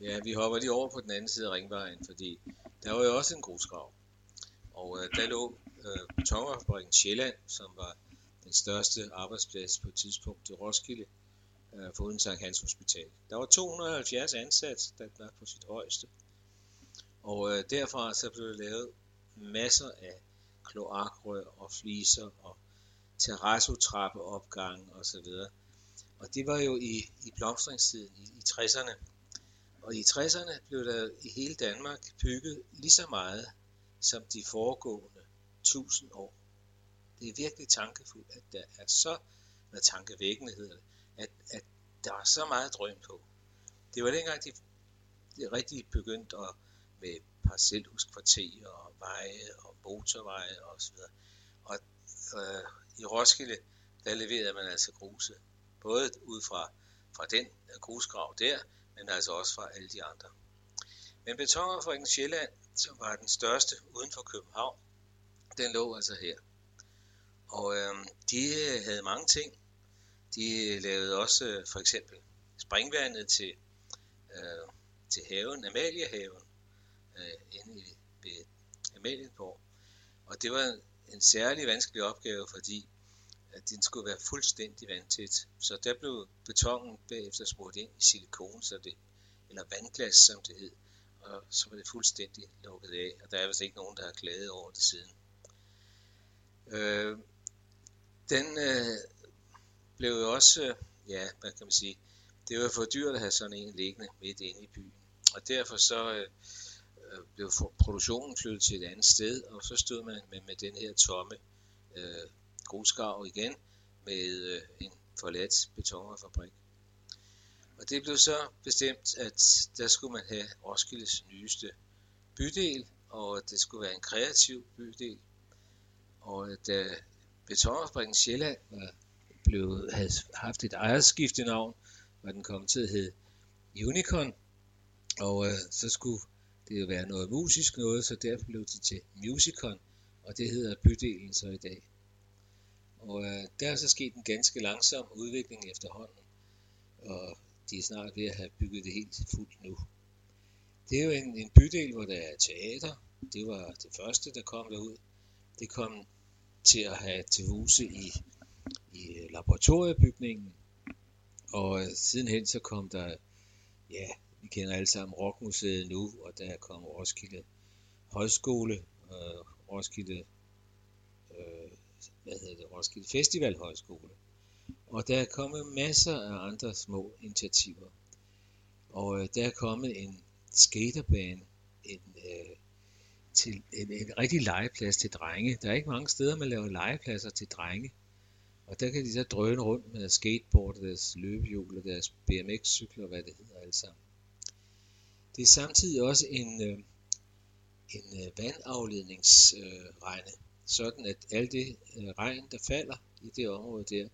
Ja, vi hopper lige over på den anden side af ringvejen, fordi der var jo også en grusgrav. Og øh, der lå øh, betonfabrikken Sjælland, som var den største arbejdsplads på et tidspunkt i Roskilde, øh, foruden Sankt Hans Hospital. Der var 270 ansat, der var på sit højeste. Og øh, derfra så blev der lavet masser af kloakrør og fliser og terrassotrappeopgang og så videre. Og det var jo i, i blomstringstiden i, i 60'erne. Og i 60'erne blev der i hele Danmark bygget lige så meget som de foregående tusind år. Det er virkelig tankefuldt, at der er så, hvad tankevækkende hedder det, at, at der var så meget drøm på. Det var dengang, de, de rigtig begyndte at, med parcelhuskvarterer og veje og motorveje og så videre. Og øh, i Roskilde, der leverede man altså gruse. Både ud fra, fra den grusgrav der, men altså også fra alle de andre. Men betonfabrikken Sjælland, som var den største uden for København, den lå altså her. Og øhm, øh, de havde mange ting. De øh, lavede også øh, for eksempel springvandet til, øh, til haven, Amaliehaven, øh, inde i, ved Amalienborg. Og det var en særlig vanskelig opgave, fordi at den skulle være fuldstændig vandtæt. Så der blev betongen bagefter smurt ind i silikon, så det, eller vandglas, som det hed, og så var det fuldstændig lukket af, og der er vist ikke nogen, der har klaget over det siden. Øh, den øh, blev jo også, øh, ja, hvad kan man sige, det var for dyrt at have sådan en liggende midt inde i byen. Og derfor så øh, øh blev produktionen flyttet til et andet sted, og så stod man med, med den her tomme øh, grusgrav igen med øh, en forladt betonfabrik. Og det blev så bestemt, at der skulle man have Roskildes nyeste bydel, og det skulle være en kreativ bydel. Og da betonfabrikken Sjælland var blevet, havde haft et ejerskifte navn, var den kommet til at hedde Unicorn, og øh, så skulle det jo være noget musisk noget, så derfor blev det til Musicon, og det hedder bydelen så i dag. Og øh, der er så sket en ganske langsom udvikling efterhånden, og de er snart ved at have bygget det helt fuldt nu. Det er jo en, en bydel, hvor der er teater. Det var det første, der kom derud. Det kom til at have til huse i, i øh, laboratoriebygningen. Og øh, sidenhen så kom der, ja, vi kender alle sammen Rockmuseet nu, og der kom Roskilde Højskole, øh, Roskilde hvad hedder det, Roskilde Festival Højskole. Og der er kommet masser af andre små initiativer. Og øh, der er kommet en skaterbane, en, øh, til, en, en rigtig legeplads til drenge. Der er ikke mange steder, man laver legepladser til drenge. Og der kan de så drøne rundt med skateboard, deres løbehjul og deres BMX-cykler, hvad det hedder alt sammen. Det er samtidig også en, øh, en øh, vandafledningsregne, øh, sådan at alt det øh, regn, der falder i det område der,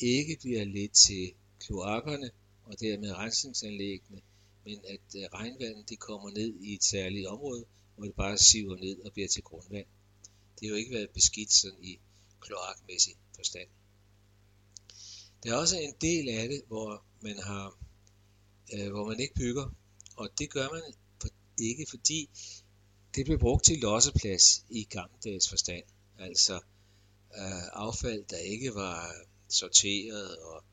ikke bliver lidt til kloakkerne og dermed rensningsanlæggene, men at øh, regnvandet det kommer ned i et særligt område, hvor det bare siver ned og bliver til grundvand. Det har jo ikke været beskidt sådan i kloakmæssig forstand. Der er også en del af det, hvor man har, øh, hvor man ikke bygger, og det gør man for, ikke fordi det blev brugt til losseplads i gammeldags forstand. Altså øh, affald, der ikke var sorteret, og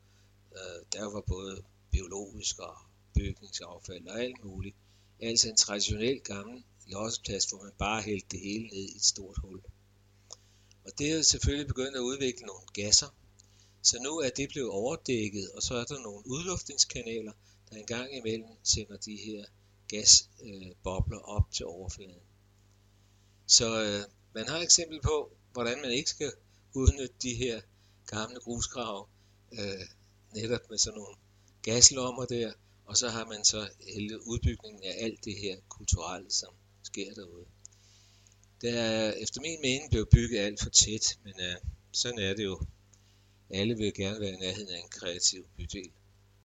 øh, der var både biologisk og bygningsaffald og alt muligt. Altså en traditionel gammel losseplads, hvor man bare hældte det hele ned i et stort hul. Og det er selvfølgelig begyndt at udvikle nogle gasser, så nu er det blevet overdækket, og så er der nogle udluftningskanaler, der engang imellem sender de her gasbobler øh, op til overfladen. Så øh, man har eksempel på, hvordan man ikke skal udnytte de her gamle grusgrave, øh, netop med sådan nogle gaslommer der, og så har man så hele udbygningen af alt det her kulturelle, som sker derude. Der er efter min mening blevet bygget alt for tæt, men øh, sådan er det jo. Alle vil gerne være i nærheden af en kreativ bydel.